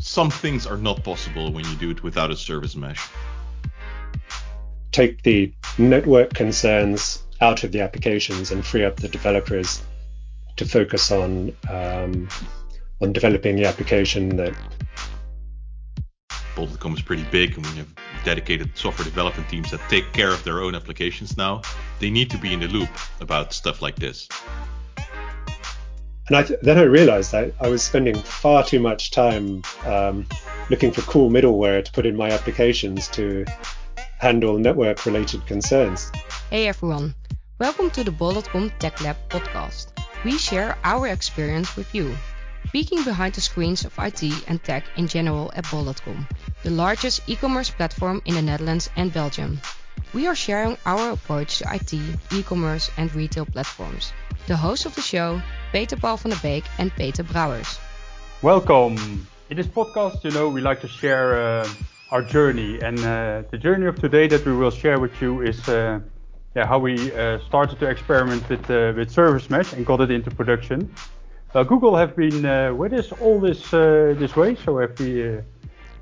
some things are not possible when you do it without a service mesh. Take the network concerns out of the applications and free up the developers to focus on um, on developing the application that Bol.com is pretty big and we have dedicated software development teams that take care of their own applications now. They need to be in the loop about stuff like this. And I th- then I realized I, I was spending far too much time um, looking for cool middleware to put in my applications to handle network related concerns. Hey everyone, welcome to the Bol.com Tech Lab podcast. We share our experience with you, peeking behind the screens of IT and tech in general at Bol.com, the largest e commerce platform in the Netherlands and Belgium. We are sharing our approach to IT, e commerce, and retail platforms. The hosts of the show, Peter Paul van der Beek and Peter Brouwers. Welcome. In this podcast, you know, we like to share uh, our journey, and uh, the journey of today that we will share with you is uh, yeah, how we uh, started to experiment with uh, with Service Mesh and got it into production. Google have been uh, with us all this this way, so have we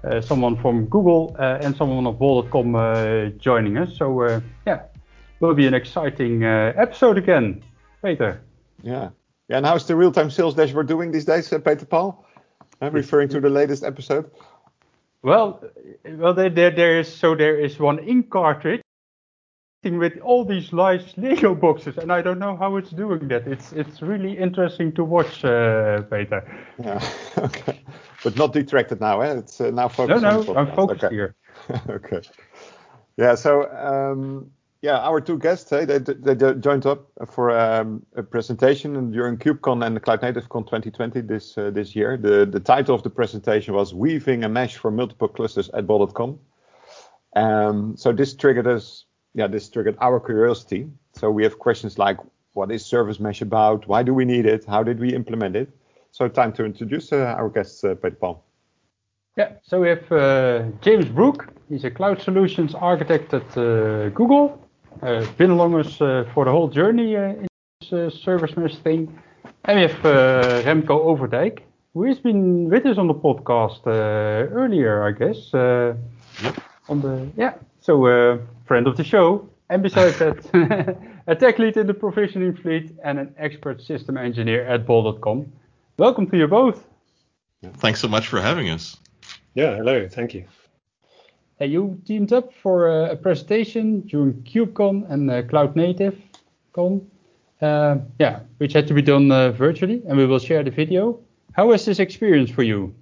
Uh, someone from Google uh, and someone of Bol.com uh, joining us. So yeah, will be an exciting episode again, Peter. Yeah. Yeah, and how's the real-time sales dashboard doing these days, uh, Peter Paul? I'm referring to the latest episode. Well, well, there, there, there is so there is one ink cartridge with all these nice Lego boxes, and I don't know how it's doing that. It's it's really interesting to watch, uh, Peter. Yeah, okay, but not detracted now, eh? It's uh, now focused. No, no, I'm focused okay. here. okay. Yeah, so um, yeah, our two guests, hey, they, they joined up for um, a presentation during KubeCon and the Cloud Native Con 2020 this uh, this year. The the title of the presentation was "Weaving a Mesh for Multiple Clusters at Bol.com." Um, so this triggered us, yeah, this triggered our curiosity. So we have questions like, what is Service Mesh about? Why do we need it? How did we implement it? So time to introduce uh, our guests, uh, Peter Paul. Yeah, so we have uh, James Brook. He's a cloud solutions architect at uh, Google. Uh, been along us uh, for the whole journey in this service mesh thing. And we have Remco Overdijk, who has been with us on the podcast earlier, I guess. Yep. On the yeah, so friend of the show. And besides that, a tech lead in the provisioning fleet and an expert system engineer at Bol.com. Welcome to you both. Thanks so much for having us. Yeah, hello, thank you you teamed up for a, a presentation during KubeCon and uh, Cloud Native Con, uh, yeah, which had to be done uh, virtually, and we will share the video. How was this experience for you?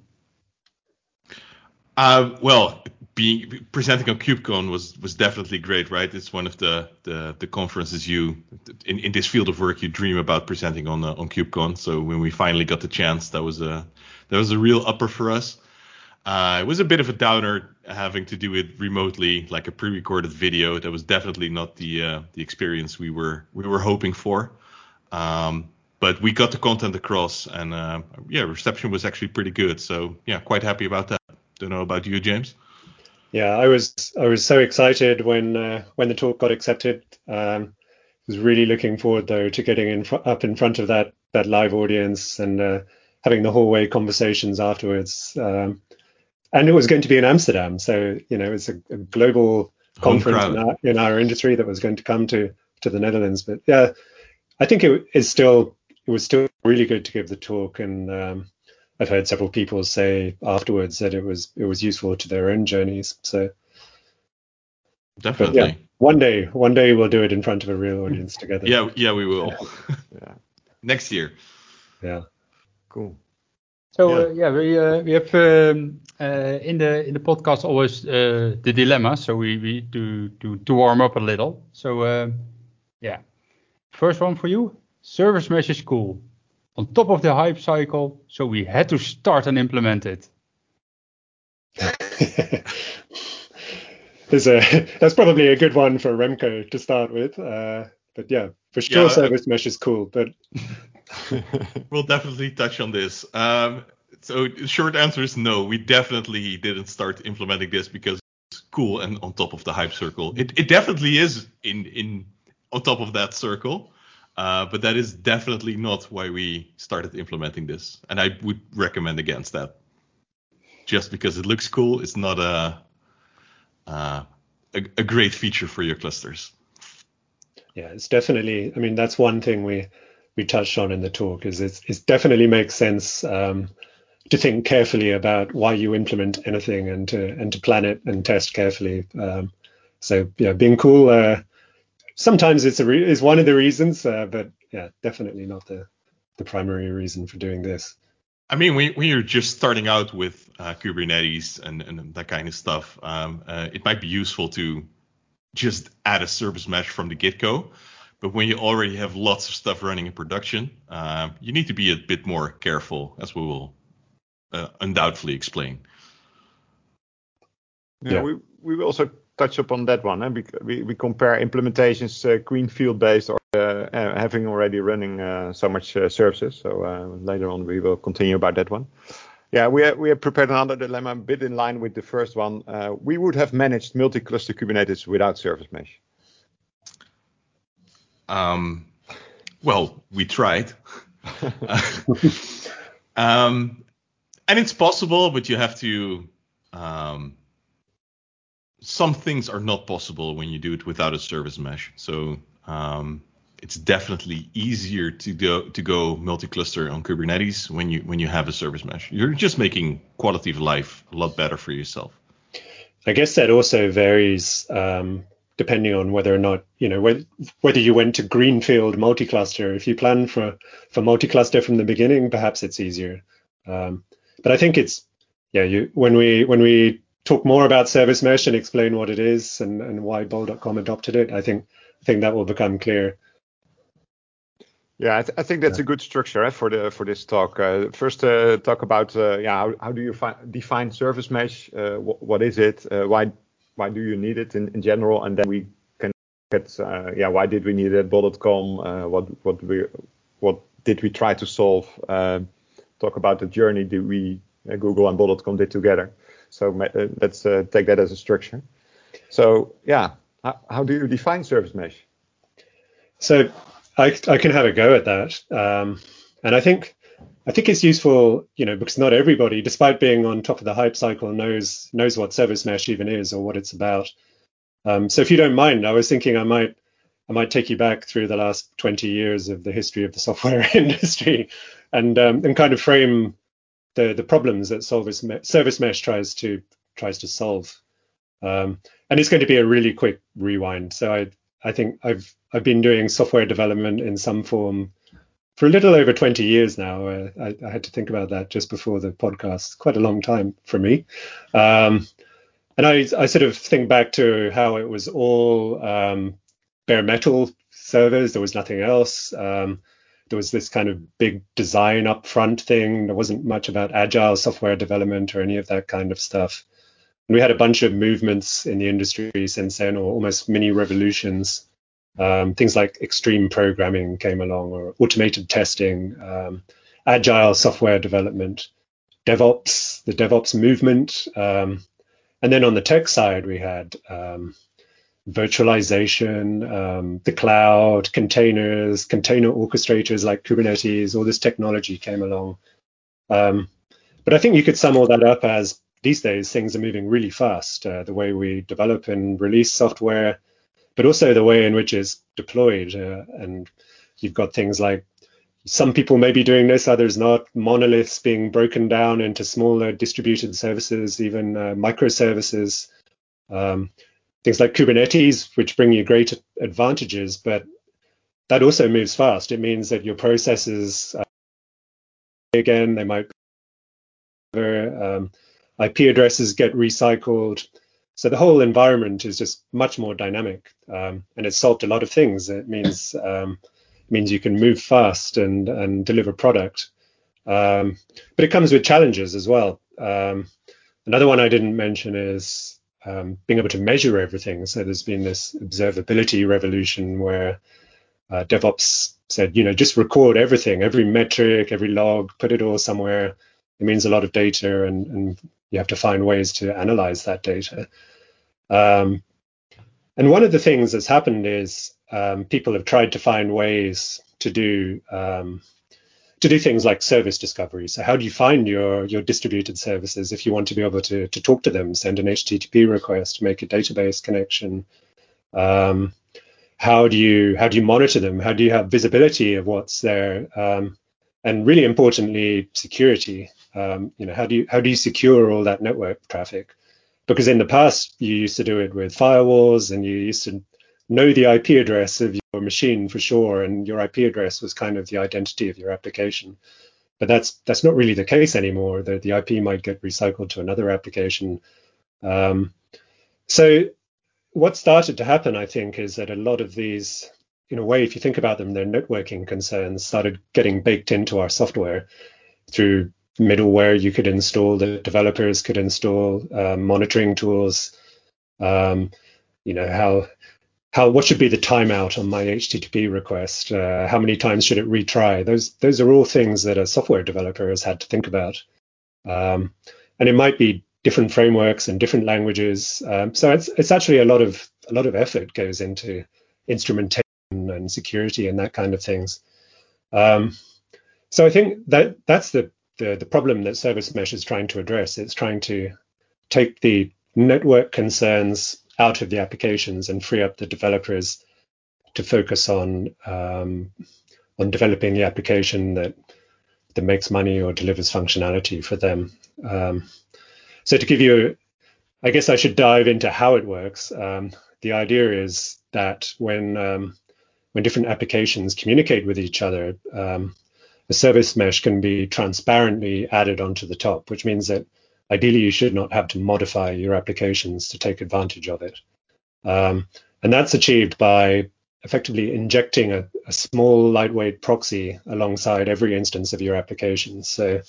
Uh, well, being presenting on KubeCon was was definitely great, right? It's one of the the, the conferences you in, in this field of work you dream about presenting on uh, on KubeCon. So when we finally got the chance, that was a that was a real upper for us. Uh, it was a bit of a downer having to do it remotely, like a pre-recorded video. That was definitely not the uh, the experience we were we were hoping for. Um, but we got the content across, and uh, yeah, reception was actually pretty good. So yeah, quite happy about that. Don't know about you, James. Yeah, I was I was so excited when uh, when the talk got accepted. Um, was really looking forward though to getting in fr- up in front of that that live audience and uh, having the hallway conversations afterwards. Um, and it was going to be in Amsterdam, so you know it's a, a global conference in our, in our, industry that was going to come to to the Netherlands. But yeah, I think it is still it was still really good to give the talk, and um, I've heard several people say afterwards that it was it was useful to their own journeys. So definitely, yeah, one day one day we'll do it in front of a real audience together. Yeah, yeah, we will. yeah. Next year. Yeah. Cool. So yeah, uh, yeah we uh, we have um, uh, in the in the podcast always uh, the dilemma. So we we do to to warm up a little. So uh, yeah, first one for you. Service mesh is cool. On top of the hype cycle, so we had to start and implement it. A that's probably a good one for Remco to start with. Uh, but yeah, for sure, yeah, service mesh is cool. But we'll definitely touch on this. Um, so short answer is no. We definitely didn't start implementing this because it's cool and on top of the hype circle. It it definitely is in in on top of that circle. Uh, but that is definitely not why we started implementing this, and I would recommend against that. just because it looks cool it's not a, uh, a, a great feature for your clusters. Yeah, it's definitely. I mean, that's one thing we we touched on in the talk. Is it, it definitely makes sense um, to think carefully about why you implement anything and to and to plan it and test carefully. Um, so yeah, being cool. Uh, sometimes it's a re- is one of the reasons, uh, but yeah, definitely not the the primary reason for doing this. I mean, when, when you're just starting out with uh, Kubernetes and, and that kind of stuff, um, uh, it might be useful to just add a service mesh from the get-go. But when you already have lots of stuff running in production, uh, you need to be a bit more careful, as we will uh, undoubtedly explain. Yeah, yeah, we we will also touch upon that one. Eh? We, we compare implementations uh, greenfield based or uh, uh, having already running uh, so much uh, services. So uh, later on we will continue about that one. Yeah, we have, we have prepared another dilemma a bit in line with the first one. we would have managed multi-cluster Kubernetes without service mesh. Um, well, we tried. um, and it's possible, but you have to um, some things are not possible when you do it without a service mesh. So um, it's definitely easier to go to go multi-cluster on Kubernetes when you when you have a service mesh. You're just making quality of life a lot better for yourself. I guess that also varies um, depending on whether or not you know whether, whether you went to greenfield multi-cluster. If you plan for for multi-cluster from the beginning, perhaps it's easier. Um, but I think it's yeah. You when we when we talk more about service mesh and explain what it is and, and why bol.com adopted it, I think I think that will become clear. Yeah, I, th- I think that's yeah. a good structure eh, for the for this talk. Uh, first, uh, talk about uh, yeah how, how do you fi- define service mesh? Uh, wh- what is it? Uh, why why do you need it in, in general? And then we can get uh, yeah why did we need it? At Bol.com. what what we what did we try to solve? talk about the journey that we Google and bol.com did together. So uh, let's uh, take that as a structure. So yeah, how, how, do you define service mesh? So I, I can have a go at that, um, and I think I think it's useful, you know, because not everybody, despite being on top of the hype cycle, knows knows what service mesh even is or what it's about. Um, so if you don't mind, I was thinking I might I might take you back through the last 20 years of the history of the software industry and um, and kind of frame the the problems that service service mesh tries to tries to solve. Um, and it's going to be a really quick rewind. So I I think I've I've been doing software development in some form for a little over 20 years now. Uh, I, I, had to think about that just before the podcast. Quite a long time for me. Um, and I, I sort of think back to how it was all um, bare metal servers. There was nothing else. Um, there was this kind of big design upfront thing. There wasn't much about agile software development or any of that kind of stuff. And we had a bunch of movements in the industry since then, or almost mini revolutions. Um, things like extreme programming came along, or automated testing, um, agile software development, DevOps, the DevOps movement. Um, and then on the tech side, we had um, virtualization, um, the cloud, containers, container orchestrators like Kubernetes, all this technology came along. Um, but I think you could sum all that up as these days things are moving really fast. Uh, the way we develop and release software, but also the way in which it's deployed. Uh, and you've got things like some people may be doing this, others not. Monoliths being broken down into smaller distributed services, even uh, microservices. Um, things like Kubernetes, which bring you great advantages, but that also moves fast. It means that your processes, uh, again, they might um, IP addresses get recycled. So the whole environment is just much more dynamic, um, and it's solved a lot of things. It means um, means you can move fast and and deliver product, um, but it comes with challenges as well. Um, another one I didn't mention is um, being able to measure everything. So there's been this observability revolution where uh, DevOps said, you know, just record everything, every metric, every log, put it all somewhere. It means a lot of data, and, and you have to find ways to analyze that data. Um, and one of the things that's happened is um, people have tried to find ways to do um, to do things like service discovery. So how do you find your your distributed services if you want to be able to to talk to them, send an HTTP request, make a database connection? Um, how do you how do you monitor them? How do you have visibility of what's there? Um, and really importantly, security. Um, you know, how do you how do you secure all that network traffic? Because in the past you used to do it with firewalls, and you used to know the IP address of your machine for sure, and your IP address was kind of the identity of your application. But that's that's not really the case anymore. The, the IP might get recycled to another application. Um, so what started to happen, I think, is that a lot of these, in a way, if you think about them, their networking concerns started getting baked into our software through middleware you could install, the developers could install, uh, monitoring tools. Um, you know how how what should be the timeout on my HTTP request? Uh, how many times should it retry? Those those are all things that a software developer has had to think about. Um, and it might be different frameworks and different languages. Um, so it's it's actually a lot of a lot of effort goes into instrumentation and security and that kind of things. Um, so I think that that's the, the the problem that Service Mesh is trying to address. It's trying to take the network concerns out of the applications and free up the developers to focus on um, on developing the application that that makes money or delivers functionality for them. Um, so to give you, I guess I should dive into how it works. Um, the idea is that when um, when different applications communicate with each other, um, a service mesh can be transparently added onto the top, which means that ideally you should not have to modify your applications to take advantage of it. Um, and that's achieved by effectively injecting a, a, small lightweight proxy alongside every instance of your application. So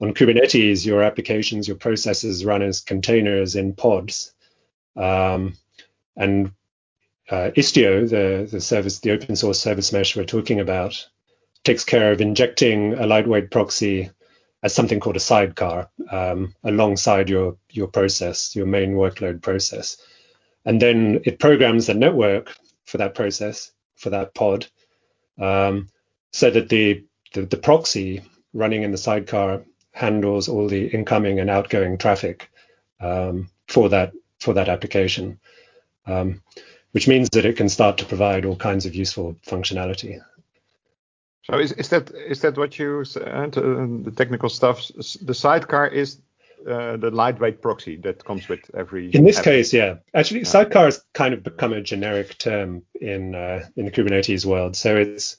on Kubernetes, your applications, your processes run as containers in pods. Um, and uh, Istio, the, the service, the open source service mesh we're talking about, takes care of injecting a lightweight proxy as something called a sidecar um, alongside your your process, your main workload process, and then it programs the network for that process for that pod, um, so that the, the the proxy running in the sidecar handles all the incoming and outgoing traffic um, for that for that application, um, which means that it can start to provide all kinds of useful functionality. So is, is that is that what you said, uh, the technical stuff? The sidecar is uh, the lightweight proxy that comes with every. In this app. case, yeah. Actually, yeah. sidecar has kind of become a generic term in uh, in the Kubernetes world. So it's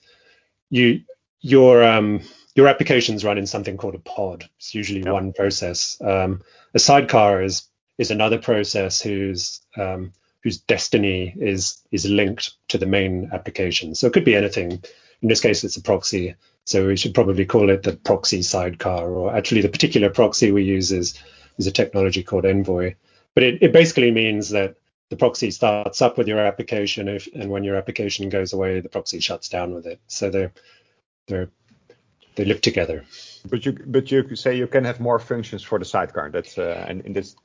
you your um, your applications run in something called a pod. It's usually yep. one process. Um, a sidecar is is another process whose um, whose destiny is is linked to the main application. So it could be anything in this case, it's a proxy. So we should probably call it the proxy sidecar, or actually the particular proxy we use is, is a technology called Envoy. But it, it basically means that the proxy starts up with your application, if, and when your application goes away, the proxy shuts down with it. So they're they're they live together. But you but you say you can have more functions for the sidecar. That's uh, and in this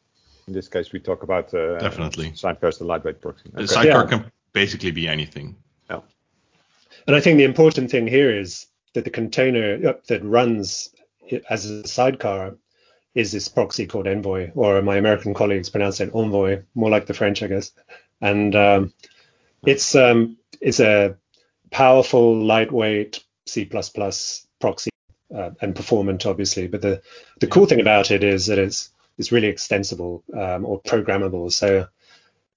in this case we talk about uh, definitely sidecar is the lightweight proxy. Okay. The sidecar yeah. can basically be anything. And I think the important thing here is that the container uh, that runs as a sidecar is this proxy called Envoy, or my American colleagues pronounce it Envoy, more like the French, I guess. And um, it's um, it's a powerful, lightweight C++ proxy uh, and performant, obviously. But the the cool thing about it is that it's it's really extensible um, or programmable. So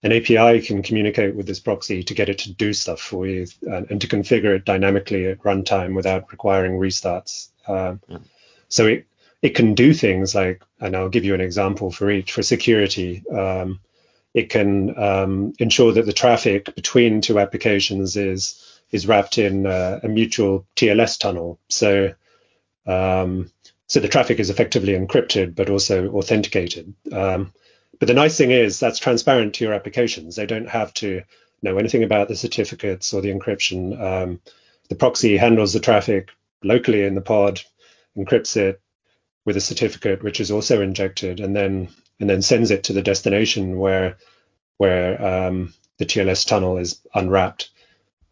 an API can communicate with this proxy to get it to do stuff for you and, and to configure it dynamically at runtime without requiring restarts. Um, yeah. So it it can do things like, and I'll give you an example for each. For security, um, it can um, ensure that the traffic between two applications is is wrapped in uh, a mutual TLS tunnel. So um, so the traffic is effectively encrypted but also authenticated. Um, but the nice thing is that's transparent to your applications. They don't have to know anything about the certificates or the encryption. Um, the proxy handles the traffic locally in the pod, encrypts it with a certificate, which is also injected, and then and then sends it to the destination where where um, the TLS tunnel is unwrapped.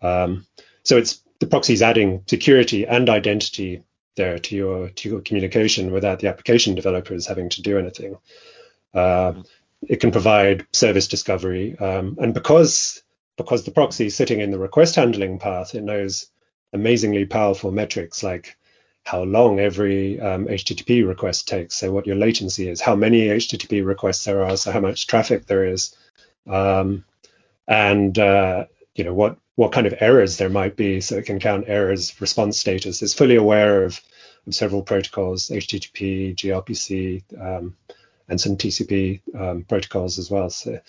Um, so it's the proxy is adding security and identity there to your to your communication without the application developers having to do anything. Uh, it can provide service discovery, um, and because because the proxy is sitting in the request handling path, it knows amazingly powerful metrics like how long every um, HTTP request takes, so what your latency is, how many HTTP requests there are, so how much traffic there is, um, and uh, you know what what kind of errors there might be, so it can count errors, response status. It's fully aware of, of several protocols, HTTP, gRPC, um, and some TCP um, protocols as well. So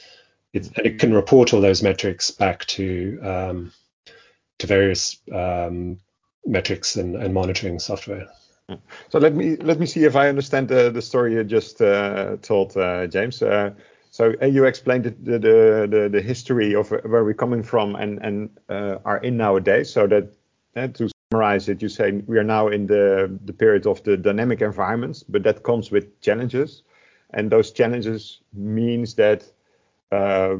it, it can report all those metrics back to um, to various um, metrics and, and, monitoring software. So let me let me see if I understand the, the story you just uh, told, uh, James. Uh, so uh, you explained the, the, the, the, history of where we're coming from and, and uh, are in nowadays. So that uh, to summarize it, you say we are now in the, the period of the dynamic environments, but that comes with challenges. And those challenges means that uh,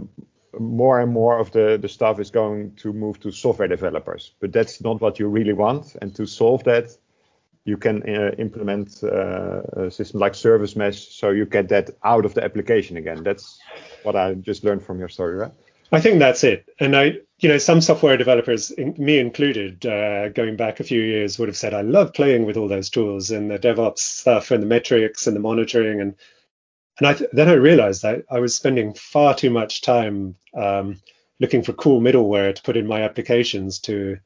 more and more of the, the stuff is going to move to software developers. But that's not what you really want. And to solve that, you can uh, implement uh, a system like service mesh so you get that out of the application again. That's what I just learned from your story, right? I think that's it. And I, you know, some software developers, me included, uh, going back a few years, would have said, I love playing with all those tools and the DevOps stuff and the metrics and the monitoring. And and I th- then I realized that I was spending far too much time um, looking for cool middleware to put in my applications to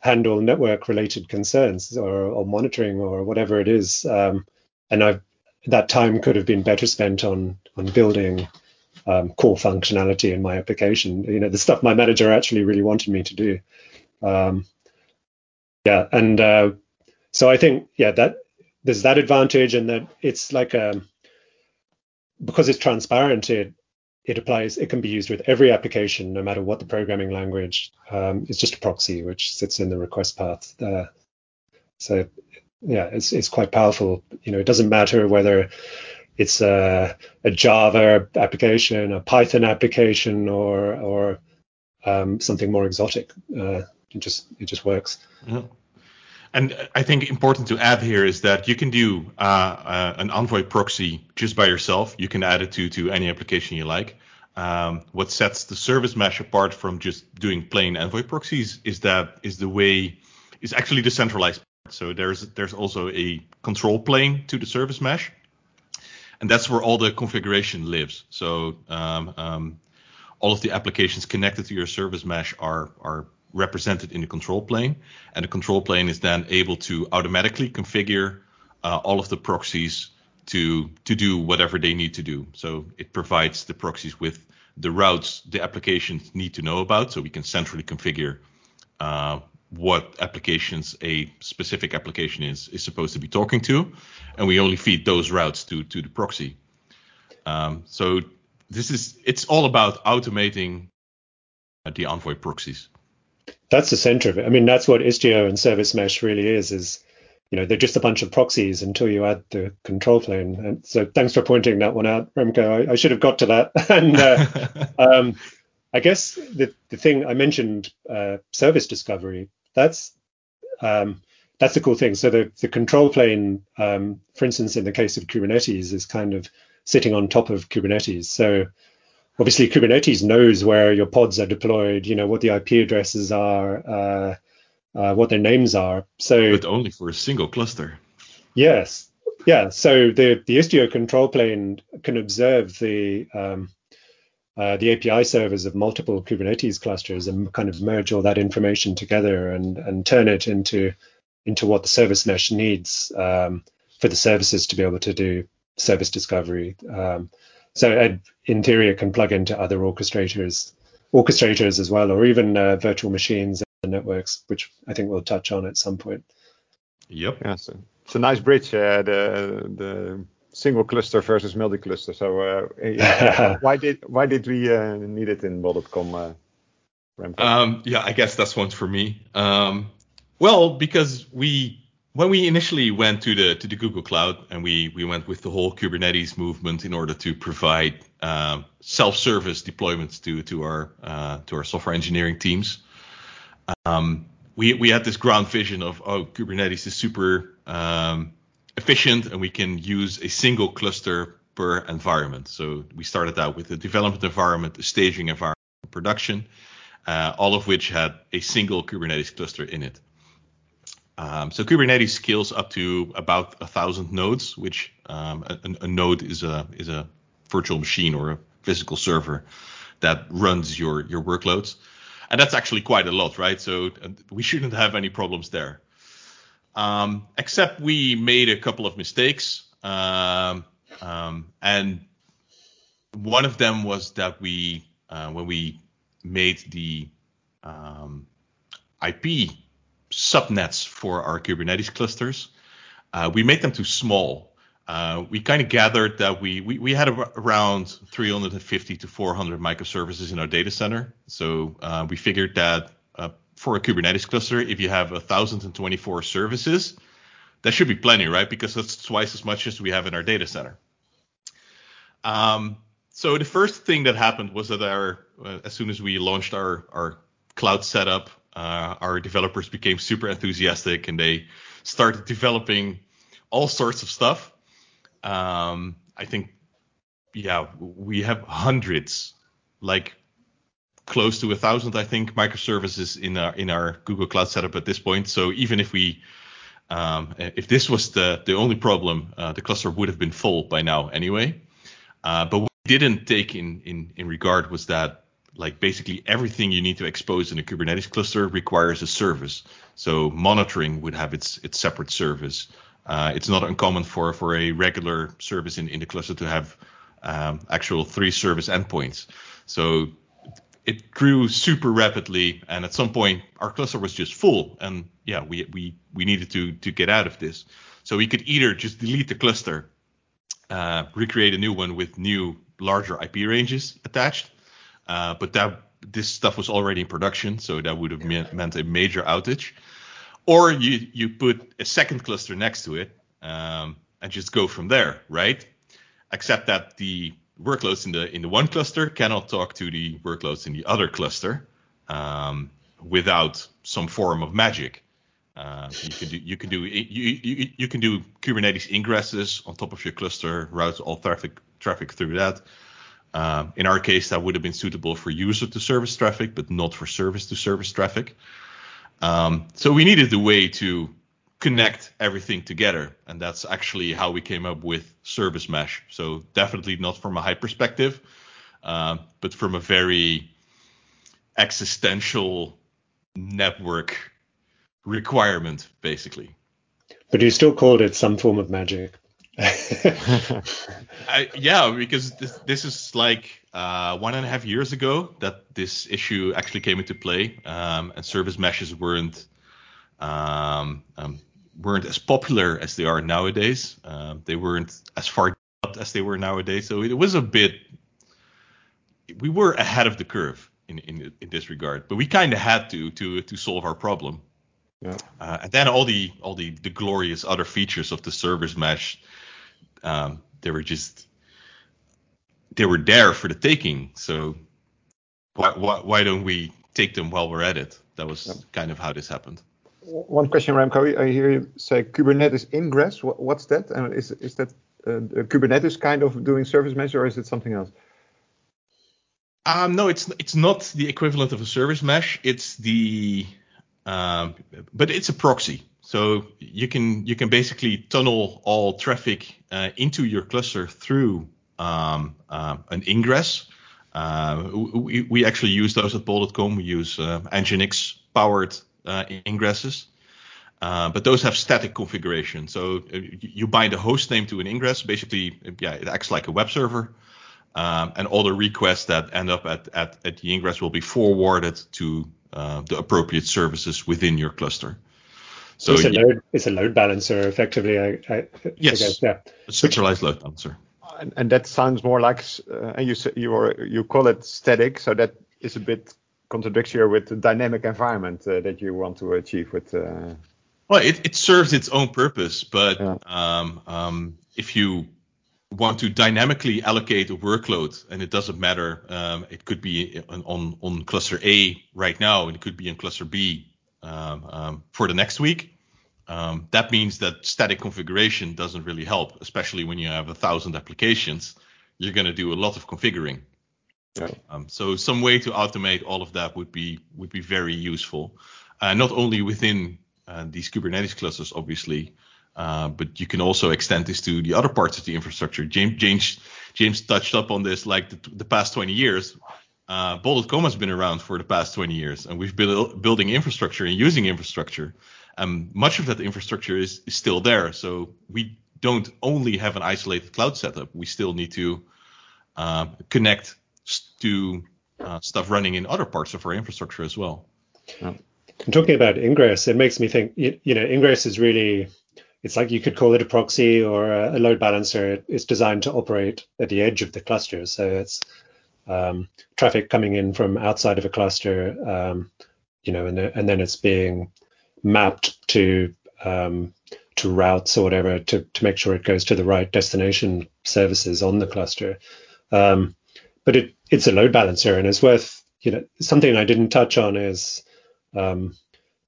handle network related concerns or, or, monitoring or whatever it is. Um, and I that time could have been better spent on on building um, core functionality in my application. You know, the stuff my manager actually really wanted me to do. Um, yeah, and uh, so I think yeah that there's that advantage, and that it's like a because it's transparent, it it applies. It can be used with every application, no matter what the programming language. Um, it's just a proxy which sits in the request path there. So yeah, it's it's quite powerful. You know, it doesn't matter whether it's a, a Java application, a Python application, or or um, something more exotic. Uh, it just it just works. And I think important to add here is that you can do uh, uh, an Envoy proxy just by yourself. You can add it to to any application you like. Um, what sets the service mesh apart from just doing plain Envoy proxies is that is the way is actually the centralized part. So there's there's also a control plane to the service mesh, and that's where all the configuration lives. So um, um, all of the applications connected to your service mesh are are represented in the control plane, and the control plane is then able to automatically configure uh, all of the proxies to to do whatever they need to do. So it provides the proxies with the routes the applications need to know about, so we can centrally configure uh, what applications a specific application is is supposed to be talking to, and we only feed those routes to to the proxy. Um, so this is it's all about automating the Envoy proxies that's the center of it. I mean, that's what Istio and Service Mesh really is. Is you know they're just a bunch of proxies until you add the control plane. And so thanks for pointing that one out, Remco. I, I should have got to that. and uh, um, I guess the the thing I mentioned, uh, service discovery. That's um, that's the cool thing. So the the control plane, um, for instance, in the case of Kubernetes, is kind of sitting on top of Kubernetes. So obviously Kubernetes knows where your pods are deployed, you know, what the IP addresses are, uh, uh, what their names are. So, but only for a single cluster. Yes, yeah. So the the Istio control plane can observe the um, uh, the API servers of multiple Kubernetes clusters and kind of merge all that information together and and turn it into into what the service mesh needs um, for the services to be able to do service discovery. Um, so Istio can plug into other orchestrators, orchestrators as well, or even uh, virtual machines and networks, which I think we'll touch on at some point. Yep. Yeah, so it's a nice bridge, uh, the the single cluster versus multi cluster. So uh, yeah, why did why did we uh, need it in bol.com? Uh, um, yeah, I guess that's one for me. Um, well, because we when we initially went to the to the Google Cloud and we we went with the whole Kubernetes movement in order to provide uh, self-service deployments to to our uh, to our software engineering teams, um, we we had this grand vision of oh Kubernetes is super um, efficient and we can use a single cluster per environment. So we started out with a development environment, a staging environment, production, uh, all of which had a single Kubernetes cluster in it. Um, so Kubernetes scales up to about a thousand nodes, which um, a, a, node is a is a virtual machine or a physical server that runs your your workloads, and that's actually quite a lot, right? So we shouldn't have any problems there. Um, except we made a couple of mistakes, um, um, and one of them was that we uh, when we made the um, IP subnets for our Kubernetes clusters. Uh, we made them too small. Uh, we kind of gathered that we, we, we had around 350 to 400 microservices in our data center. So uh, we figured that uh, for a Kubernetes cluster, if you have 1,024 services, that should be plenty, right? Because that's twice as much as we have in our data center. Um, so the first thing that happened was that our, uh, as soon as we launched our, our cloud setup, uh, our developers became super enthusiastic and they started developing all sorts of stuff. Um, I think, yeah, we have hundreds, like close to a thousand, I think, microservices in our in our Google Cloud setup at this point. So even if we um, if this was the the only problem, uh, the cluster would have been full by now anyway. Uh, but what we didn't take in in in regard was that like basically everything you need to expose in a Kubernetes cluster requires a service. So monitoring would have its its separate service. Uh, it's not uncommon for for a regular service in, in the cluster to have um, actual three service endpoints. So it grew super rapidly, and at some point our cluster was just full, and yeah, we we we needed to to get out of this. So we could either just delete the cluster, uh, recreate a new one with new larger IP ranges attached, uh, but that this stuff was already in production, so that would have meant, meant a major outage. Or you you put a second cluster next to it um, and just go from there, right? Except that the workloads in the in the one cluster cannot talk to the workloads in the other cluster um, without some form of magic. Uh, you can do you can do you, you, you can do Kubernetes ingresses on top of your cluster, route all traffic traffic through that. Um, in our case, that would have been suitable for user to service traffic, but not for service to service traffic. Um, so we needed a way to connect everything together, and that's actually how we came up with service mesh. So definitely not from a high perspective, uh, but from a very existential network requirement, basically. But you still called it some form of magic. I, yeah, because this, this is like uh, one and a half years ago that this issue actually came into play, um, and service meshes weren't um, um, weren't as popular as they are nowadays. Um, they weren't as far as they were nowadays, so it was a bit. We were ahead of the curve in in, in this regard, but we kind of had to to to solve our problem. Yeah. Uh, and then all the all the the glorious other features of the service mesh um, they were just they were there for the taking. So why, why, why don't we take them while we're at it? That was yep. kind of how this happened. One question, Remco. I hear you say Kubernetes ingress. What, what's that? And is is that uh, Kubernetes kind of doing service mesh, or is it something else? Um, no, it's it's not the equivalent of a service mesh. It's the um, but it's a proxy. So you can you can basically tunnel all traffic uh, into your cluster through um, uh, an ingress. Uh, we, we actually use those at Bol.com. We use uh, Nginx powered uh, ingresses. Uh, but those have static configuration. So you bind a host name to an ingress. Basically, yeah, it acts like a web server. Um, and all the requests that end up at, at, at the ingress will be forwarded to the appropriate services within your cluster. So it's a load, it's a load balancer, effectively. I, I, yes, I guess, yeah. A centralized load balancer. And, and that sounds more like, uh, and you you are, you call it static, so that is a bit contradictory with the dynamic environment uh, that you want to achieve with. Uh... Well, it, it serves its own purpose, but yeah. um, um, if you want to dynamically allocate a workload, and it doesn't matter, um, it could be on, on on cluster A right now, and it could be in cluster B for the next week. Um, that means that static configuration doesn't really help, especially when you have a thousand applications. You're going to do a lot of configuring. Yeah. Um, so some way to automate all of that would be would be very useful, uh, not only within uh, these Kubernetes clusters, obviously, uh, but you can also extend this to the other parts of the infrastructure. James James James touched up on this like the, the past 20 years. Uh, Bol.com has been around for the past 20 years, and we've been building infrastructure and using infrastructure. And much of that infrastructure is, is still there. So we don't only have an isolated cloud setup. We still need to uh, connect to uh, stuff running in other parts of our infrastructure as well. Yeah. And talking about ingress, it makes me think. You, you know, ingress is really it's like you could call it a proxy or a, load balancer. It's designed to operate at the edge of the cluster. So it's um, traffic coming in from outside of a cluster, um, you know, and, the, and then it's being mapped to um, to routes or whatever to, to make sure it goes to the right destination services on the cluster. Um, but it, it's a load balancer and it's worth, you know, something I didn't touch on is um,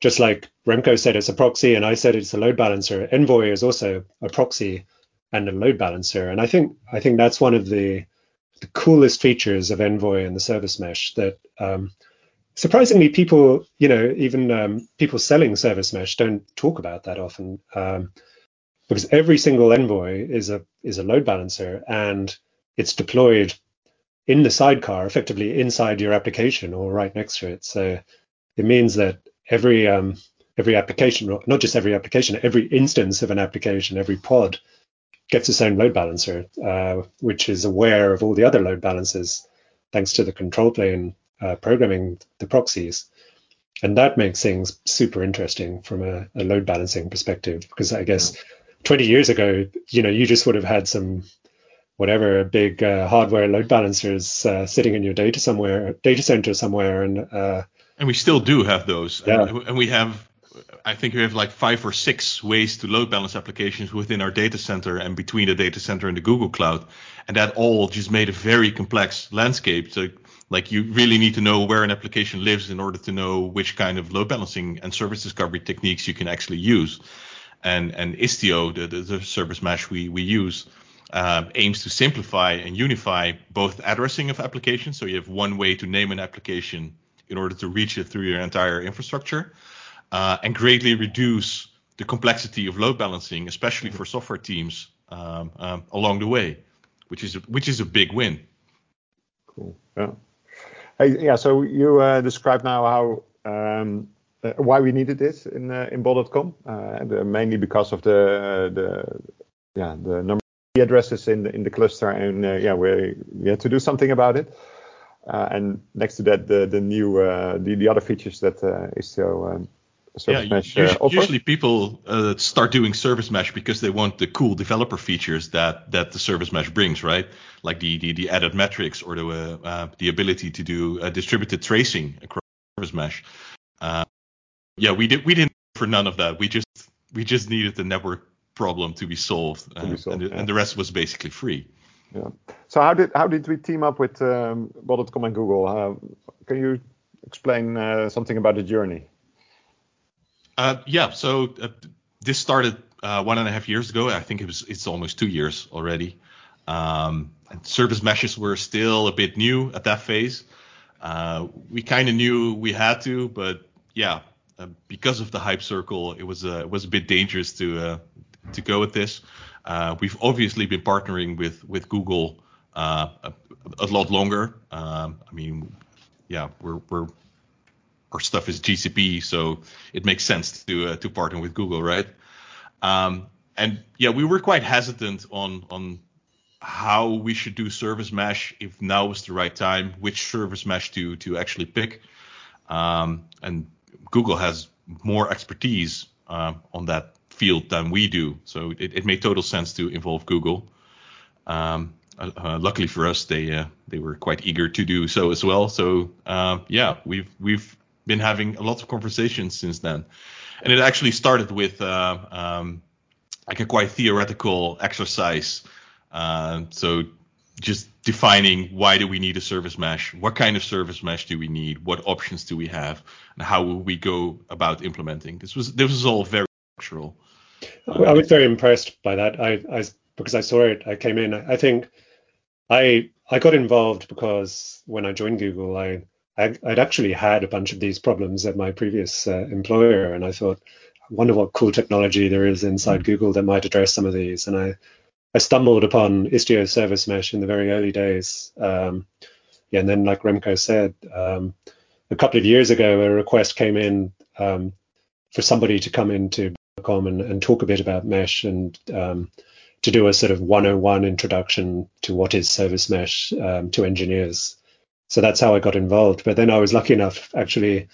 just like Remco said, it's a proxy, and I said it's a load balancer. Envoy is also a proxy and a load balancer, and I think I think that's one of the the coolest features of Envoy and the service mesh that um, surprisingly people, you know, even um, people selling service mesh don't talk about that often um, because every single Envoy is a is a load balancer and it's deployed in the sidecar, effectively inside your application or right next to it. So it means that every um, every application, not just every application, every instance of an application, every pod gets its own load balancer, uh, which is aware of all the other load balancers, thanks to the control plane uh, programming the proxies. And that makes things super interesting from a, a load balancing perspective, because I guess 20 years ago, you know, you just would have had some whatever big uh, hardware load balancers uh, sitting in your data somewhere, data center somewhere, and uh, and we still do have those. Yeah. And, and we have, I think we have like five or six ways to load balance applications within our data center and between the data center and the Google Cloud. And that all just made a very complex landscape. So like you really need to know where an application lives in order to know which kind of load balancing and service discovery techniques you can actually use. And and Istio, the, the, the service mesh we we use, uh, aims to simplify and unify both addressing of applications. So you have one way to name an application in order to reach it through your entire infrastructure uh, and greatly reduce the complexity of load balancing, especially for software teams um, um, along the way, which is a, which is a big win. Cool. Yeah. Hey, yeah. So you uh, described now how um, uh, why we needed this in uh, in Bol.com, uh, mainly because of the the yeah the number of addresses in the in the cluster, and uh, yeah we we had to do something about it. Uh, and next to that, the the new uh, the the other features that uh, Istio um, Service yeah, Mesh usually, offers. usually people uh, start doing Service Mesh because they want the cool developer features that that the Service Mesh brings, right? Like the the, the added metrics or the uh, uh, the ability to do distributed tracing across Service Mesh. yeah, we did we didn't for none of that. We just we just needed the network problem to be solved, to be solved and, yeah. and the rest was basically free. Yeah. So how did how did we team up with um, and Google? Uh, can you explain uh, something about the journey? Uh, yeah. So uh, this started uh, one and a half years ago. I think it was it's almost two years already. Um, service meshes were still a bit new at that phase. Uh, we kind of knew we had to, but yeah, because of the hype circle, it was it was a bit dangerous to to go with this. Uh, we've obviously been partnering with with Google uh, a, a, lot longer. Um, I mean, yeah, we're we're our stuff is GCP, so it makes sense to uh, to partner with Google, right? Um, and yeah, we were quite hesitant on on how we should do service mesh if now was the right time, which service mesh to to actually pick. Um, and Google has more expertise uh, on that field than we do. So it, it made total sense to involve Google. Um, uh, uh, luckily for us, they uh, they were quite eager to do so as well. So uh, yeah, we've we've been having a lot of conversations since then, and it actually started with uh, um, like a quite theoretical exercise. Uh, so just defining why do we need a service mesh, what kind of service mesh do we need, what options do we have, and how will we go about implementing. This was this was all very structural. I was very impressed by that. I, I because I saw it, I came in. I think I I got involved because when I joined Google, I, I would actually had a bunch of these problems at my previous uh, employer, and I thought, I wonder what cool technology there is inside Google that might address some of these. And I I stumbled upon Istio Service Mesh in the very early days. Um, yeah, and then like Remco said, um, a couple of years ago, a request came in um, for somebody to come into com and, and talk a bit about mesh and um, to do a sort of 101 introduction to what is service mesh um, to engineers. So that's how I got involved. But then I was lucky enough actually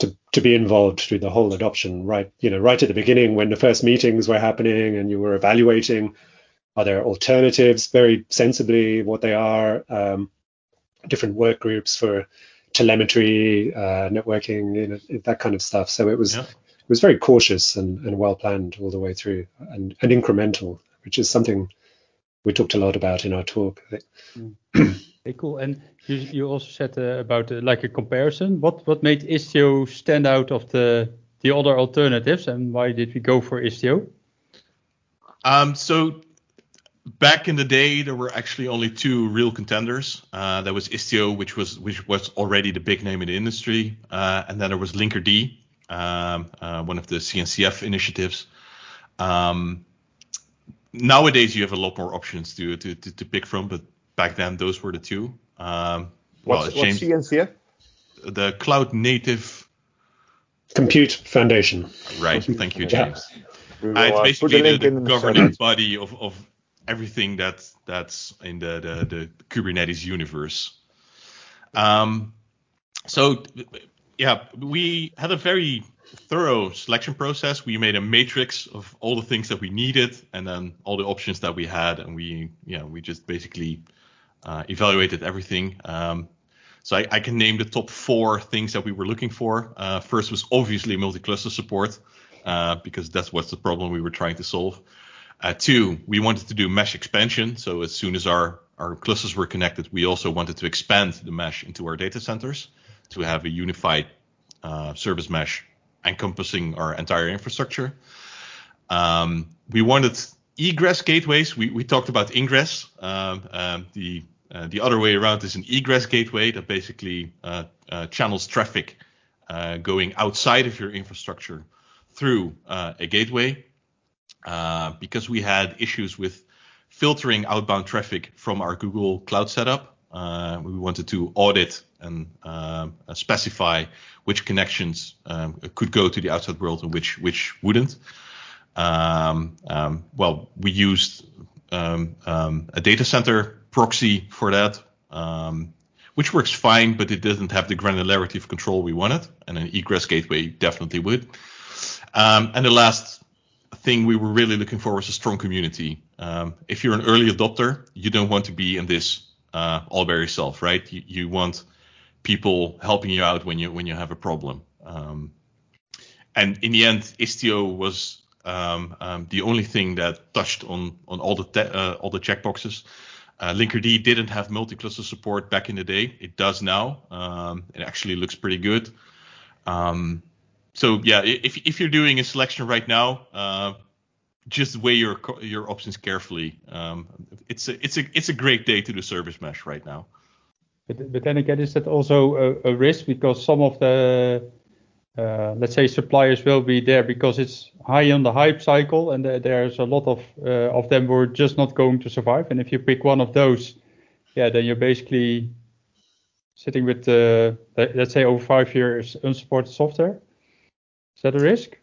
to to be involved through the whole adoption right you know right at the beginning when the first meetings were happening and you were evaluating are there alternatives very sensibly what they are um, different work groups for telemetry uh, networking you know, that kind of stuff so it was yeah. it was very cautious and, and well planned all the way through and, and incremental which is something we talked a lot about in our talk mm. okay, cool and you, you also said uh, about uh, like a comparison what what made istio stand out of the the other alternatives and why did we go for istio um, so back in the day, there were actually only two real contenders. Uh, there was Istio, which was which was already the big name in the industry, uh, and then there was Linkerd, um, uh, one of the CNCF initiatives. Um, nowadays, you have a lot more options to, to to, to pick from, but back then those were the two. Um, well, what's, James, what's CNCF? The Cloud Native Compute Foundation. Right. Thank you, James. Yeah. Will, uh, it's basically the, the governing body of, of everything that's that's in the the, the Kubernetes universe. Um, so yeah, we had a very thorough selection process. We made a matrix of all the things that we needed, and then all the options that we had, and we yeah we just basically uh, evaluated everything. Um, so I, I, can name the top four things that we were looking for. Uh, first was obviously multi-cluster support, uh, because that's what's the problem we were trying to solve. Uh, two, we wanted to do mesh expansion. So as soon as our, our clusters were connected, we also wanted to expand the mesh into our data centers to have a unified uh, service mesh encompassing our entire infrastructure. Um, we wanted egress gateways. We, we talked about ingress. Um, um, the uh, the other way around is an egress gateway that basically uh, uh, channels traffic uh, going outside of your infrastructure through a gateway uh, because we had issues with filtering outbound traffic from our Google Cloud setup. Uh, we wanted to audit and uh, specify which connections um, could go to the outside world and which which wouldn't. Um, um, well, we used um, um, a data center proxy for that, um, which works fine, but it doesn't have the granularity of control we wanted, and an egress gateway definitely would. and the last thing we were really looking for was a strong community. Um, if you're an early adopter, you don't want to be in this uh, all by yourself, right? You, you, want people helping you out when you when you have a problem. Um, and in the end, Istio was um, um the only thing that touched on on all the te- uh, all the checkboxes. Uh, Linkerd didn't have multi-cluster support back in the day. It does now. Um, it actually looks pretty good. Um, so yeah, if if you're doing a selection right now, uh, just weigh your your options carefully. Um, it's a it's a it's a great day to do service mesh right now. But, but then again, is that also a, a risk because some of the let's say suppliers will be there because it's high on the hype cycle and there's a lot of uh, of them who are just not going to survive. And if you pick one of those, yeah, then you're basically sitting with uh, let's say over five years unsupported software. Is that a risk?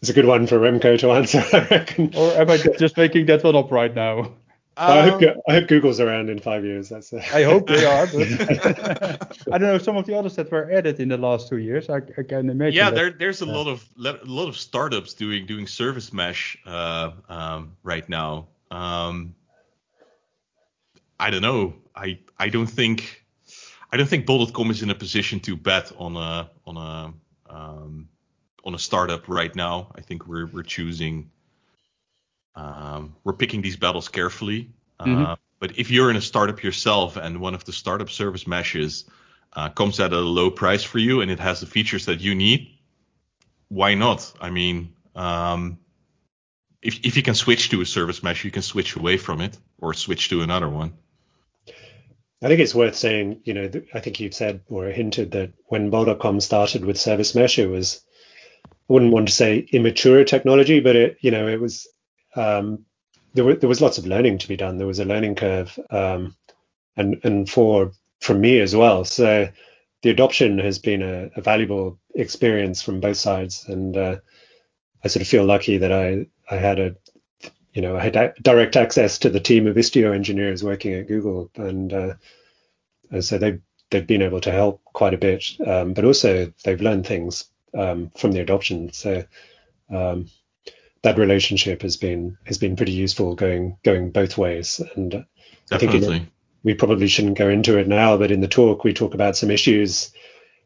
It's a good one for Remco to answer, I reckon. Or am I just making that one up right now? Um, I, hope, um, I, hope, Google's around in five years. That's a... I hope they are, but I don't know some of the others that were added in the last two years. I, I can imagine. Yeah, there, there's a lot of a lot of startups doing doing service mesh uh, um, right now. Um, I don't know. I I don't think I don't think Bol.com is in a position to bet on a on a um, on a startup right now. I think we're we're choosing um, we're picking these battles carefully. Uh, but if you're in a startup yourself and one of the startup service meshes uh, comes at a low price for you and it has the features that you need, why not? I mean, um, if if you can switch to a service mesh, you can switch away from it or switch to another one. I think it's worth saying, you know, I think you've said or hinted that when Bol.com started with Service Mesh, it was, I wouldn't want to say immature technology, but it, you know, it was, um, there, were, there was lots of learning to be done. There was a learning curve, um, and and for from me as well. So the adoption has been a, a valuable experience from both sides, and uh, I sort of feel lucky that I I had a you know, I had direct access to the team of Istio engineers working at Google, and, uh, so they've they've been able to help quite a bit, um, but also they've learned things um, from the adoption. So um, that relationship has been has been pretty useful going going both ways. And Definitely. I think we probably shouldn't go into it now, but in the talk we talk about some issues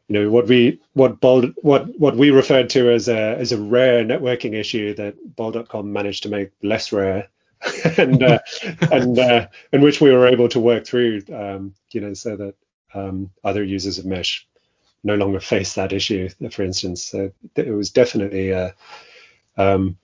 you know what we what Bol what what we referred to as a as a rare networking issue that Bol.com managed to make less rare, and uh, and uh, in which we were able to work through, um, you know, so that um, other users of Mesh no longer face that issue. For instance, so it was definitely a, um,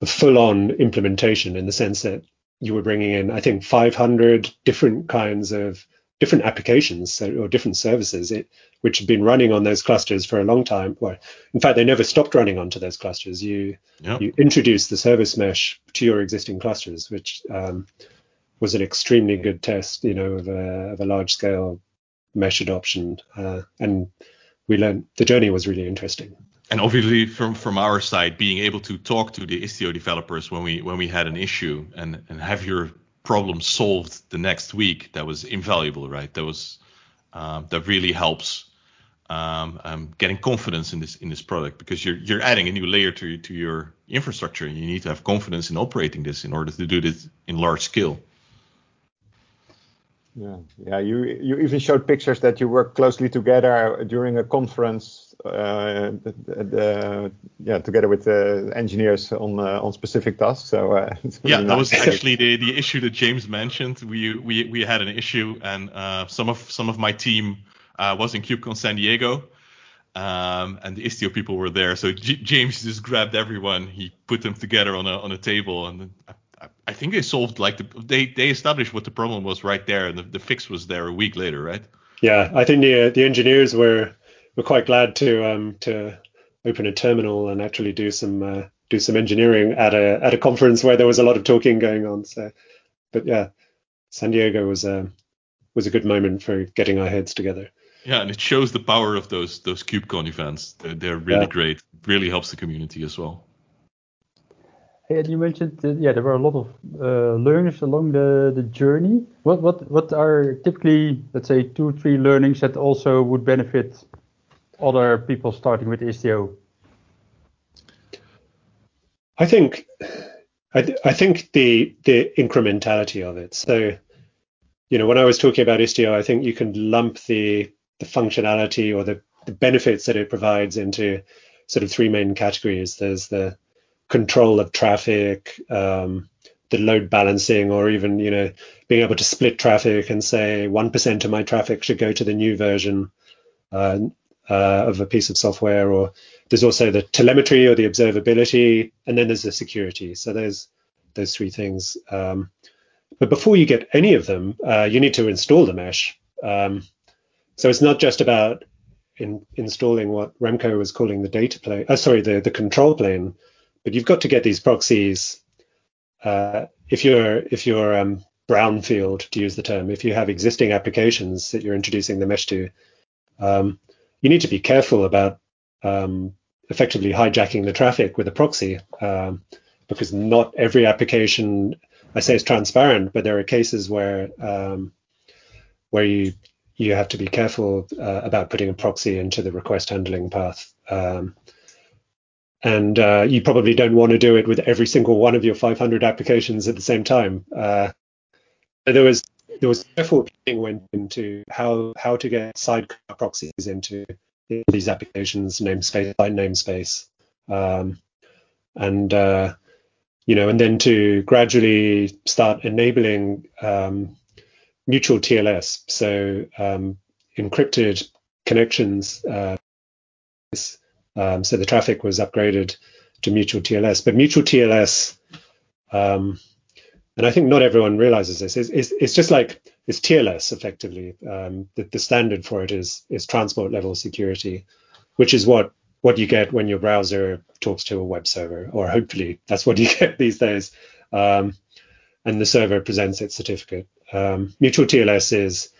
a full-on implementation in the sense that you were bringing in, I think, 500 different kinds of different applications or different services it, which had been running on those clusters for a long time. Well, in fact, they never stopped running onto those clusters. You yep. you introduce the service mesh to your existing clusters, which um, was an extremely good test, you know, of a, of a large scale mesh adoption, uh, and we learned the journey was really interesting. And obviously, from from our side, being able to talk to the Istio developers when we when we had an issue and and have your problem solved the next week, that was invaluable, right? That was um, that really helps um, um, getting confidence in this in this product because you're you're adding a new layer to to your infrastructure. And you need to have confidence in operating this in order to do this in large scale. Yeah, yeah. You you even showed pictures that you work closely together during a conference. Uh, the, the, yeah, together with the engineers on uh, on specific tasks. So uh, yeah, really that nice. was actually the, the issue that James mentioned. We we we had an issue, and uh, some of some of my team uh, was in KubeCon San Diego. Um, and the Istio people were there, so G- James just grabbed everyone. He put them together on a on a table, and I think they solved like the, they they established what the problem was right there, and the, the fix was there a week later, right? Yeah, I think the the engineers were were quite glad to um to open a terminal and actually do some uh, do some engineering at a at a conference where there was a lot of talking going on. So, but yeah, San Diego was a was a good moment for getting our heads together. Yeah, and it shows the power of those those KubeCon events. They're, they're really yeah. great. Really helps the community as well. And you mentioned that, yeah, there were a lot of uh, learners along the, the journey. What what what are typically, let's say, two three learnings that also would benefit other people starting with Istio? I think I, th- I think the the incrementality of it. So, you know, when I was talking about Istio, I think you can lump the the functionality or the, the benefits that it provides into sort of three main categories. There's the control of traffic, um, the load balancing, or even you know being able to split traffic and say one percent of my traffic should go to the new version uh, uh, of a piece of software. Or there's also the telemetry or the observability, and then there's the security. So there's those three things. Um, but before you get any of them, uh, you need to install the mesh. Um, so it's not just about in, installing what Remco was calling the data plane. Uh, sorry, the the control plane but you've got to get these proxies. Uh, if you're if you're um, brownfield to use the term, if you have existing applications that you're introducing the mesh to, um, you need to be careful about um, effectively hijacking the traffic with a proxy, um, because not every application I say is transparent, but there are cases where um, where you you have to be careful uh, about putting a proxy into the request handling path. Um, and uh, you probably don't want to do it with every single one of your 500 applications at the same time. Uh, there was there was planning went into how how to get sidecar proxies into these applications, namespace by namespace, um, and uh, you know, and then to gradually start enabling um, mutual TLS, so um, encrypted connections. Uh, um, so the traffic was upgraded to mutual TLS, but mutual TLS, um, and I think not everyone realizes this. It's, it's, it's just like it's TLS effectively. Um, the, the standard for it is is transport level security, which is what what you get when your browser talks to a web server, or hopefully that's what you get these days. Um, and the server presents its certificate. Um, mutual TLS is,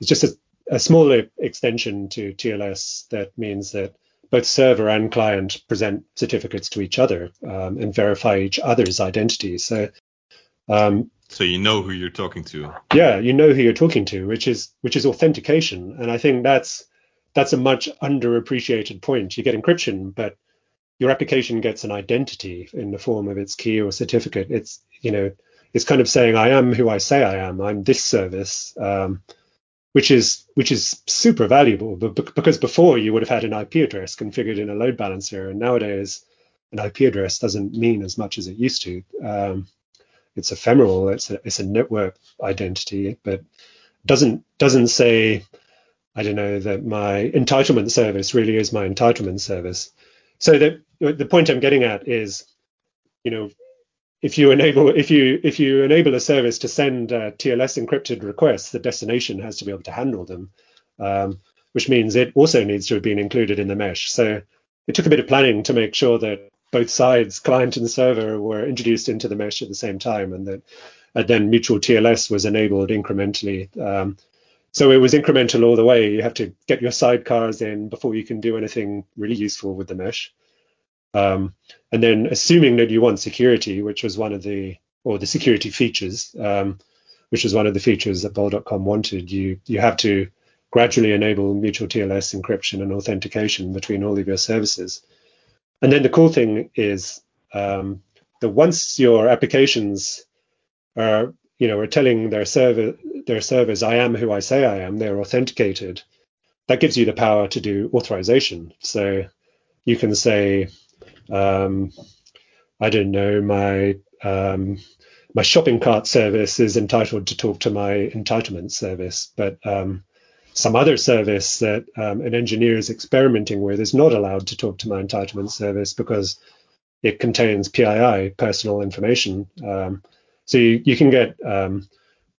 is just a, a smaller extension to TLS that means that both server and client present certificates to each other um, and verify each other's identity. So, um, so you know who you're talking to. Yeah, you know who you're talking to, which is which is authentication, and I think that's that's a much underappreciated point. You get encryption, but your application gets an identity in the form of its key or certificate. It's you know it's kind of saying I am who I say I am. I'm this service, um, which is which is super valuable. But because before you would have had an IP address configured in a load balancer, and nowadays an IP address doesn't mean as much as it used to. Um, it's ephemeral. It's a it's a network identity, but doesn't doesn't say I don't know that my entitlement service really is my entitlement service. So the the point I'm getting at is, you know, if you enable if you if you enable a service to send uh, TLS encrypted requests, the destination has to be able to handle them, um, which means it also needs to have been included in the mesh. So it took a bit of planning to make sure that both sides, client and server, were introduced into the mesh at the same time, and that and then mutual TLS was enabled incrementally. Um, so it was incremental all the way. You have to get your sidecars in before you can do anything really useful with the mesh. Um, and then assuming that you want security, which was one of the, or the security features, um, which was one of the features that Bol.com wanted, you, you have to gradually enable mutual TLS encryption and authentication between all of your services. And then the cool thing is um, that once your applications are you know, are telling their server their servers, I am who I say I am, they're authenticated. That gives you the power to do authorization. So you can say, um, I don't know, my um, my shopping cart service is entitled to talk to my entitlement service, but um, some other service that um, an engineer is experimenting with is not allowed to talk to my entitlement service because it contains PII, personal information. Um, so you, you can get um,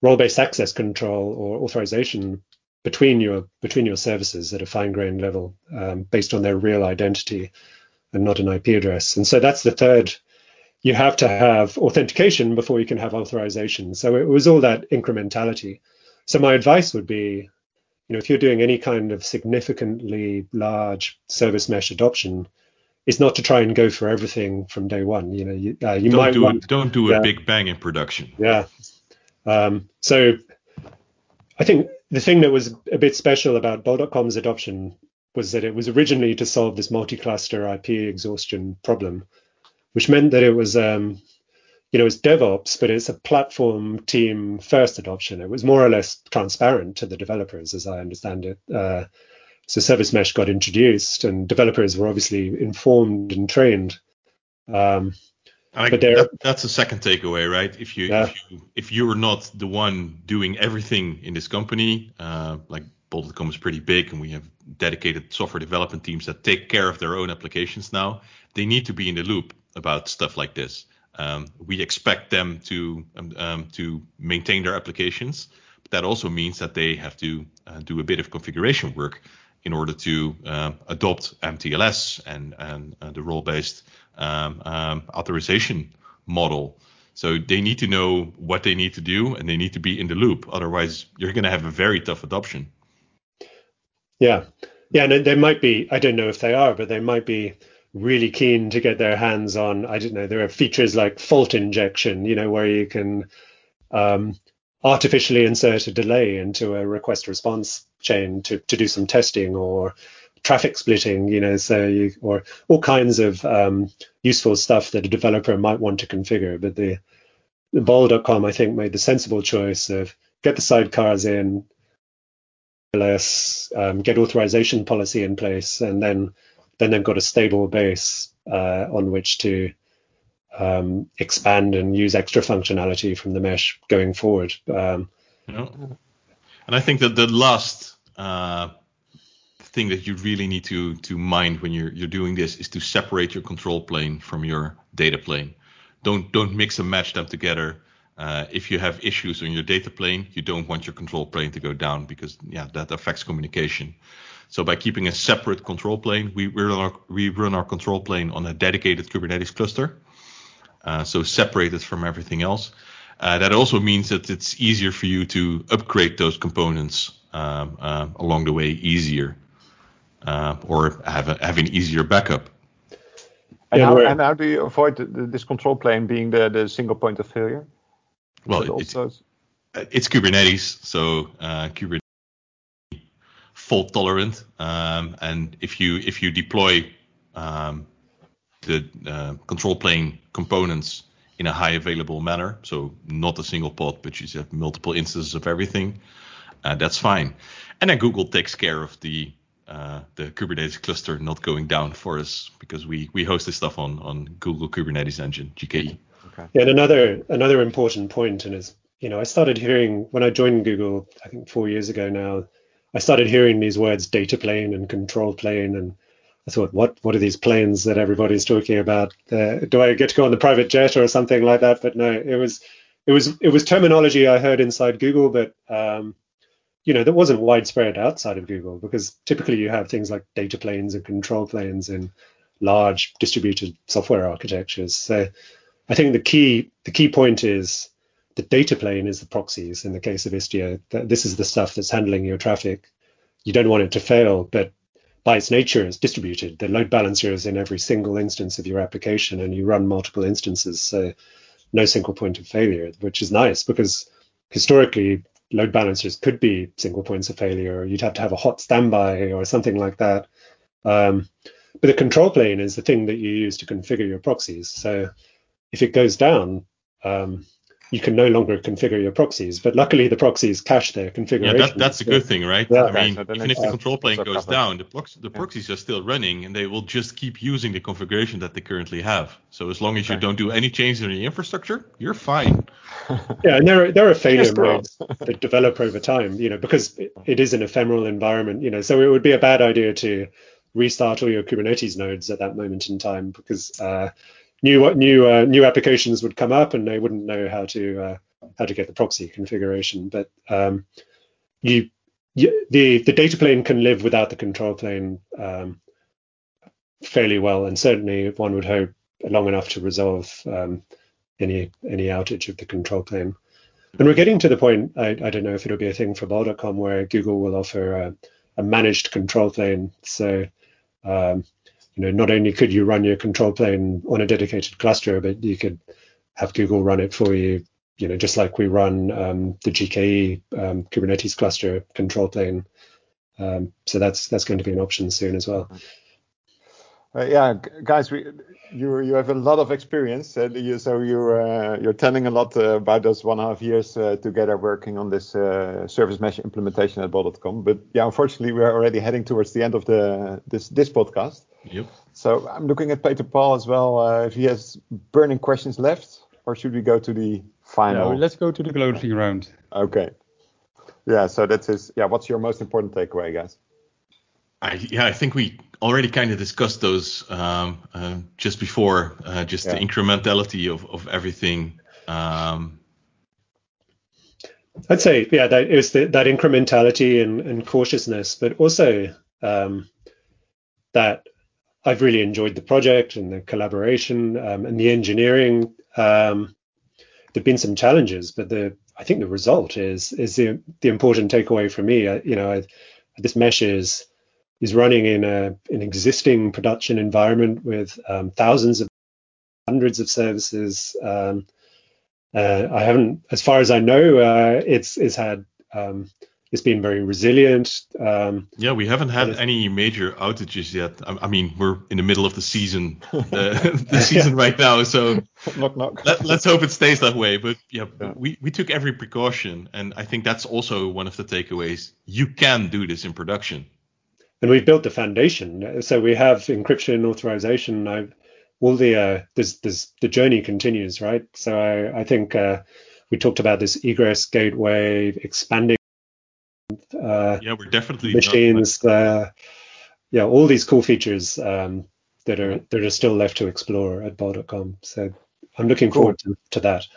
role-based access control or authorization between your between your services at a fine-grained level um, based on their real identity and not an IP address. And so that's the third. You have to have authentication before you can have authorization. So it was all that incrementality. So my advice would be, you know, if you're doing any kind of significantly large service mesh adoption, is not to try and go for everything from day one. You know, you, uh, you don't might do want, a, don't do a big bang in production. Yeah. Um, so I think the thing that was a bit special about Bol.com's adoption was that it was originally to solve this multi-cluster IP exhaustion problem, which meant that it was um, you know, it's DevOps, but it's a platform team first adoption. It was more or less transparent to the developers, as I understand it. Uh, so service mesh got introduced, and developers were obviously informed and trained. Um, I, but that, that's a second takeaway, right? If you, yeah. if you if you're not the one doing everything in this company, uh, like Bol.com is pretty big, and we have dedicated software development teams that take care of their own applications now. They need to be in the loop about stuff like this. Um, we expect them to um, um, to maintain their applications, but that also means that they have to uh, do a bit of configuration work in order to uh, adopt MTLS and, and uh, the role-based um, um, authorization model. So they need to know what they need to do and they need to be in the loop. Otherwise, you're going to have a very tough adoption. Yeah. Yeah. And they might be, I don't know if they are, but they might be really keen to get their hands on, I don't know, there are features like fault injection, you know, where you can um, artificially insert a delay into a request response chain to, to do some testing or traffic splitting, you know, so you, or all kinds of um, useful stuff that a developer might want to configure. But the, the Bol.com, I think, made the sensible choice of get the sidecars in, um, get authorization policy in place, and then then they've got a stable base uh, on which to um, expand and use extra functionality from the mesh going forward. Um, And I think that the last uh, thing that you really need to to mind when you're you're doing this is to separate your control plane from your data plane. Don't don't mix and match them together. Uh, if you have issues on your data plane, you don't want your control plane to go down because yeah, that affects communication. So by keeping a separate control plane, we, we, run, our, we run our control plane on a dedicated Kubernetes cluster. Uh, so separated from everything else. Uh, that also means that it's easier for you to upgrade those components um, uh, along the way easier, uh, or have, a, have an easier backup. And, how, and how do you avoid this control plane being the, the single point of failure? Well, it it's, uh, it's, Kubernetes, so uh, Kubernetes fault tolerant, um, and if you if you deploy um, the uh, control plane components in a high available manner, so not a single pod, but you have multiple instances of everything, uh, that's fine. And then Google takes care of the uh, the Kubernetes cluster not going down for us because we we host this stuff on on Google Kubernetes Engine GKE. Okay. Yeah, and another another important point, and is you know I started hearing when I joined Google, I think four years ago now, I started hearing these words data plane and control plane, and I thought, what what are these planes that everybody's talking about? Uh, do I get to go on the private jet or something like that? But no, it was it was it was terminology I heard inside Google, but um, you know that wasn't widespread outside of Google because typically you have things like data planes and control planes in large distributed software architectures. So I think the key the key point is the data plane is the proxies in the case of Istio. This is the stuff that's handling your traffic. You don't want it to fail, but by its nature, it's distributed. The load balancer is in every single instance of your application, and you run multiple instances. So no single point of failure, which is nice because historically load balancers could be single points of failure. You'd have to have a hot standby or something like that. Um, but the control plane is the thing that you use to configure your proxies. So if it goes down, um, you can no longer configure your proxies. But luckily, the proxies cache their configuration. Yeah, that, that's a good thing, right? Yeah. I mean, so even if the control plane goes covered. down, the, prox- the proxies are still running, and they will just keep using the configuration that they currently have. So as long as okay. you don't do any changes in the infrastructure, you're fine. yeah, and there are, there are failure modes that develop over time, you know, because it, it is an ephemeral environment, you know. So it would be a bad idea to restart all your Kubernetes nodes at that moment in time because uh, new new uh, new applications would come up and they wouldn't know how to uh, how to get the proxy configuration. But um, you, you, the the data plane can live without the control plane um, fairly well, and certainly one would hope long enough to resolve um, any any outage of the control plane. And we're getting to the point. I, I don't know if it'll be a thing for bol.com where Google will offer a, a managed control plane. So um, you know, not only could you run your control plane on a dedicated cluster, but you could have Google run it for you, you know, just like we run um, the GKE um, Kubernetes cluster control plane. Um, so that's that's going to be an option soon as well. Uh, yeah, guys, we, you you have a lot of experience, uh, you, so you're uh, you're telling a lot uh, about those one and a half years uh, together working on this uh, service mesh implementation at bol.com. But yeah, unfortunately, we are already heading towards the end of the this this podcast. Yep. So I'm looking at Peter Paul as well. if he has burning questions left, or should we go to the final? let's go to the closing round. Okay. Yeah. So that is his. yeah. What's your most important takeaway, guys? I, yeah, I think we already kind of discussed those um, uh, just before, uh, just yeah. the incrementality of, of everything. Um, I'd say, yeah, that is the, that incrementality and, and, cautiousness, but also um, that I've really enjoyed the project and the collaboration um, and the engineering. Um, there've been some challenges, but the I think the result is is the the important takeaway for me. I, you know, I, this mesh is is running in a, an existing production environment with um, thousands of hundreds of services. Um, uh, I haven't, as far as I know, uh, it's it's had um, it's been very resilient. Um, yeah, we haven't had any major outages yet. I, I, mean, we're in the middle of the season, the, the season right now, so knock, knock. Let, us hope it stays that way. But yeah, yeah, we we took every precaution, and I think that's also one of the takeaways. You can do this in production and we've built the foundation. So we have encryption and authorization. I've all the uh, this this the journey continues, right? So I I think uh, we talked about this egress gateway expanding. Uh, yeah, we're definitely machines. Uh, yeah, all these cool features um, that are that are still left to explore at bol.com. So I'm looking cool. forward to, to that.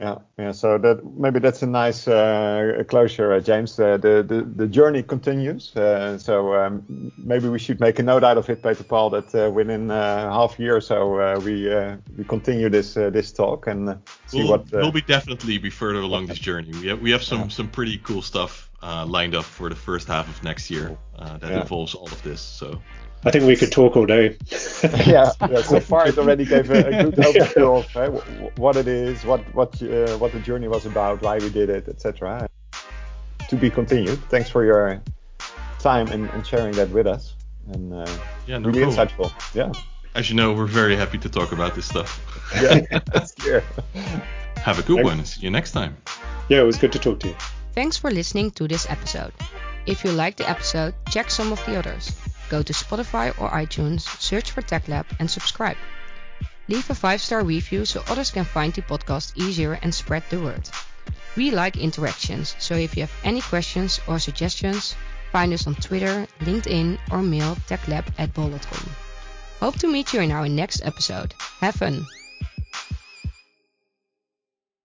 Yeah, yeah. So that maybe that's a nice uh, closure, uh, James. Uh, the, the the journey continues. Uh, so um, maybe we should make a note out of it, Peter Paul, that uh, within uh, half a year or so we we continue this this talk and see we'll, what. we'll be definitely be further along this journey. We have we have some yeah. some pretty cool stuff lined up for the first half of next year that yeah. involves all of this. So. I think we could talk all day. yeah, yeah, so far it already gave a, a good overview of uh, what it is, what what uh, what the journey was about, why we did it, etc. To be continued. Thanks for your time and, and sharing that with us. And uh, yeah, no really problem. insightful. Yeah. As you know, we're very happy to talk about this stuff. yeah, that's clear. Have a good Thanks. one. See you next time. Yeah, it was good to talk to you. Thanks for listening to this episode. If you like the episode, check some of the others. Go to Spotify or iTunes, search for TechLab and subscribe. Leave a 5-star review so others can find the podcast easier and spread the word. We like interactions, so if you have any questions or suggestions, find us on Twitter, LinkedIn or mail techlab at bol.com. Hope to meet you in our next episode. Have fun!